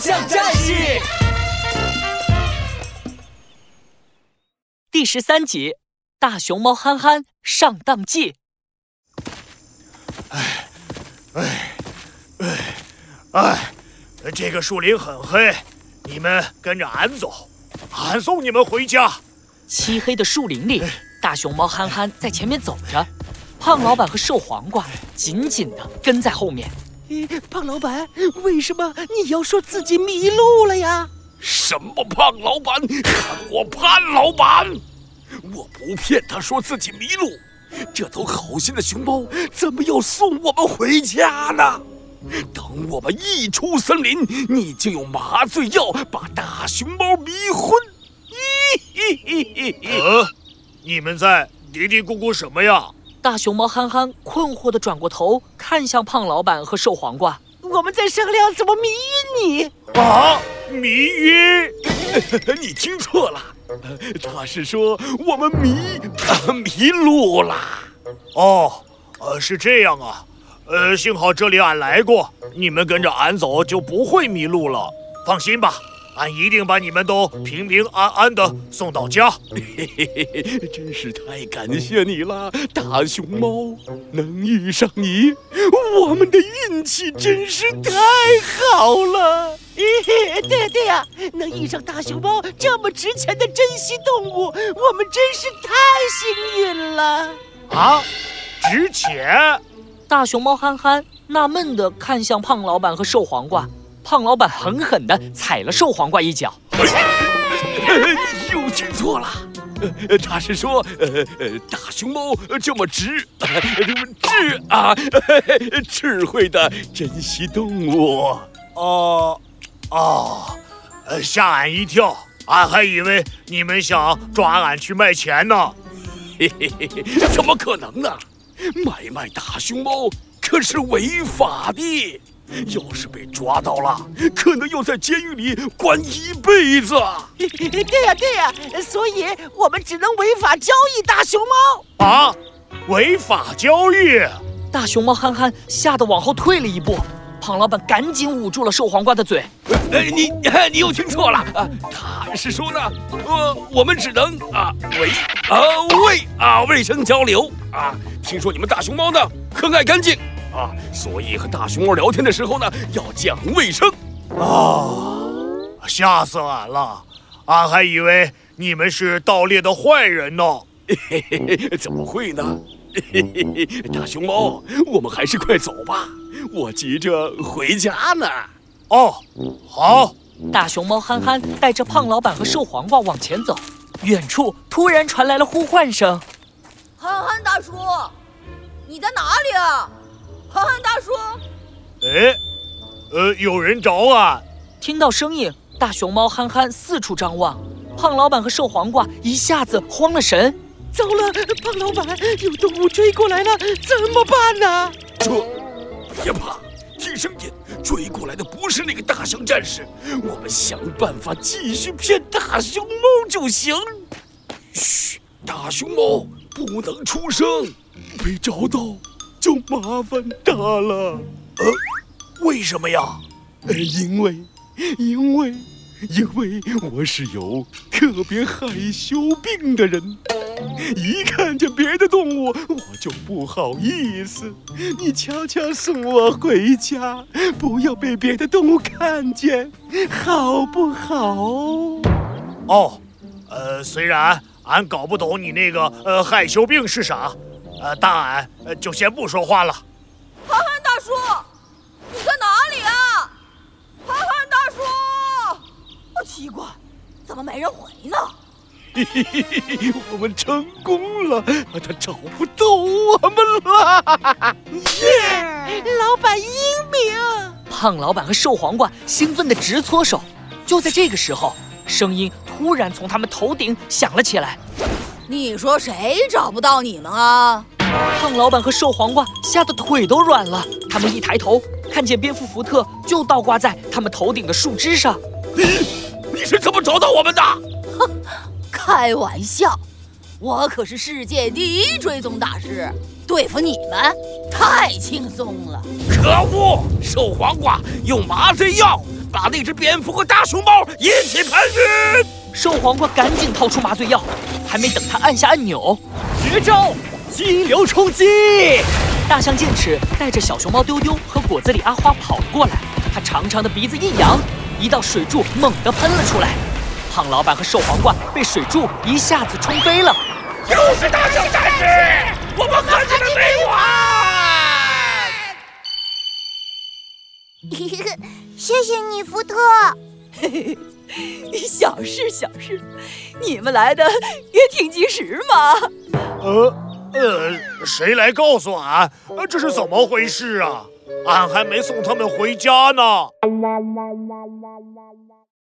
象战士第十三集：大熊猫憨憨上当记。哎，哎，哎，哎，这个树林很黑，你们跟着俺走，俺送你们回家。漆黑的树林里，大熊猫憨憨在前面走着，胖老板和瘦黄瓜紧紧的跟在后面。胖老板，为什么你要说自己迷路了呀？什么胖老板，喊我潘老板！我不骗他说自己迷路，这头好心的熊猫怎么要送我们回家呢？等我们一出森林，你就用麻醉药把大熊猫迷昏。咦呃，你们在嘀嘀咕咕什么呀？大熊猫憨憨困惑地转过头，看向胖老板和瘦黄瓜。我们在商量怎么迷晕你。啊，迷晕？你听错了，他是说我们迷迷路了。哦，呃，是这样啊。呃，幸好这里俺来过，你们跟着俺走就不会迷路了。放心吧。俺一定把你们都平平安安的送到家。嘿嘿嘿，真是太感谢你了，大熊猫！能遇上你，我们的运气真是太好了。嘿，对呀对呀，能遇上大熊猫这么值钱的珍稀动物，我们真是太幸运了。啊，值钱？大熊猫憨憨纳闷地看向胖老板和瘦黄瓜。胖老板狠狠地踩了瘦黄瓜一脚，又听错了，他是说，呃呃，大熊猫这么直，这么智啊，智慧的珍稀动物。哦，哦，吓俺一跳，俺还以为你们想抓俺去卖钱呢。嘿嘿嘿，怎么可能呢？买卖大熊猫可是违法的。要是被抓到了，可能要在监狱里关一辈子。对呀对呀，所以我们只能违法交易大熊猫啊！违法交易，大熊猫憨憨吓得往后退了一步。胖老板赶紧捂住了瘦黄瓜的嘴。哎，你你又听错了啊！他是说呢，呃，我们只能啊卫啊卫啊卫生交流啊。听说你们大熊猫呢很爱干净。啊，所以和大熊猫聊天的时候呢，要讲卫生。啊，吓死俺了！俺还以为你们是盗猎的坏人呢。嘿嘿嘿，怎么会呢？嘿嘿嘿，大熊猫，我们还是快走吧，我急着回家呢。哦，好。大熊猫憨憨带着胖老板和瘦黄瓜往前走，远处突然传来了呼唤声：“憨憨大叔，你在哪里啊？”憨憨大叔，哎，呃，有人找俺。听到声音，大熊猫憨憨四处张望，胖老板和瘦黄瓜一下子慌了神。糟了，胖老板，有动物追过来了，怎么办呢？这，别怕，听声音，追过来的不是那个大象战士，我们想办法继续骗大熊猫就行。嘘，大熊猫不能出声，被找到。就麻烦大了，呃，为什么呀？呃，因为，因为，因为我是有特别害羞病的人，一看见别的动物我就不好意思。你悄悄送我回家，不要被别的动物看见，好不好？哦，呃，虽然俺搞不懂你那个呃害羞病是啥。呃，大俺就先不说话了。憨憨大叔，你在哪里啊？憨憨大叔，奇怪，怎么没人回呢？嘿嘿嘿嘿，我们成功了，他找不到我们了。耶，老板英明！胖老板和瘦黄瓜兴奋的直搓手。就在这个时候，声音突然从他们头顶响了起来。你说谁找不到你们啊？胖老板和瘦黄瓜吓得腿都软了。他们一抬头，看见蝙蝠福特就倒挂在他们头顶的树枝上。你 你是怎么找到我们的？哼，开玩笑，我可是世界第一追踪大师，对付你们太轻松了。可恶！瘦黄瓜用麻醉药把那只蝙蝠和大熊猫一起喷晕。瘦黄瓜赶紧掏出麻醉药，还没等他按下按钮，绝招激流冲击！大象剑齿带着小熊猫丢丢和果子狸阿花跑了过来。它长长的鼻子一扬，一道水柱猛地喷了出来。胖老板和瘦黄瓜被水柱一下子冲飞了。又是大象战士，我们和你们没完！谢谢你，福特。嘿 嘿小事小事，你们来的也挺及时嘛。呃呃，谁来告诉俺，这是怎么回事啊？俺还没送他们回家呢。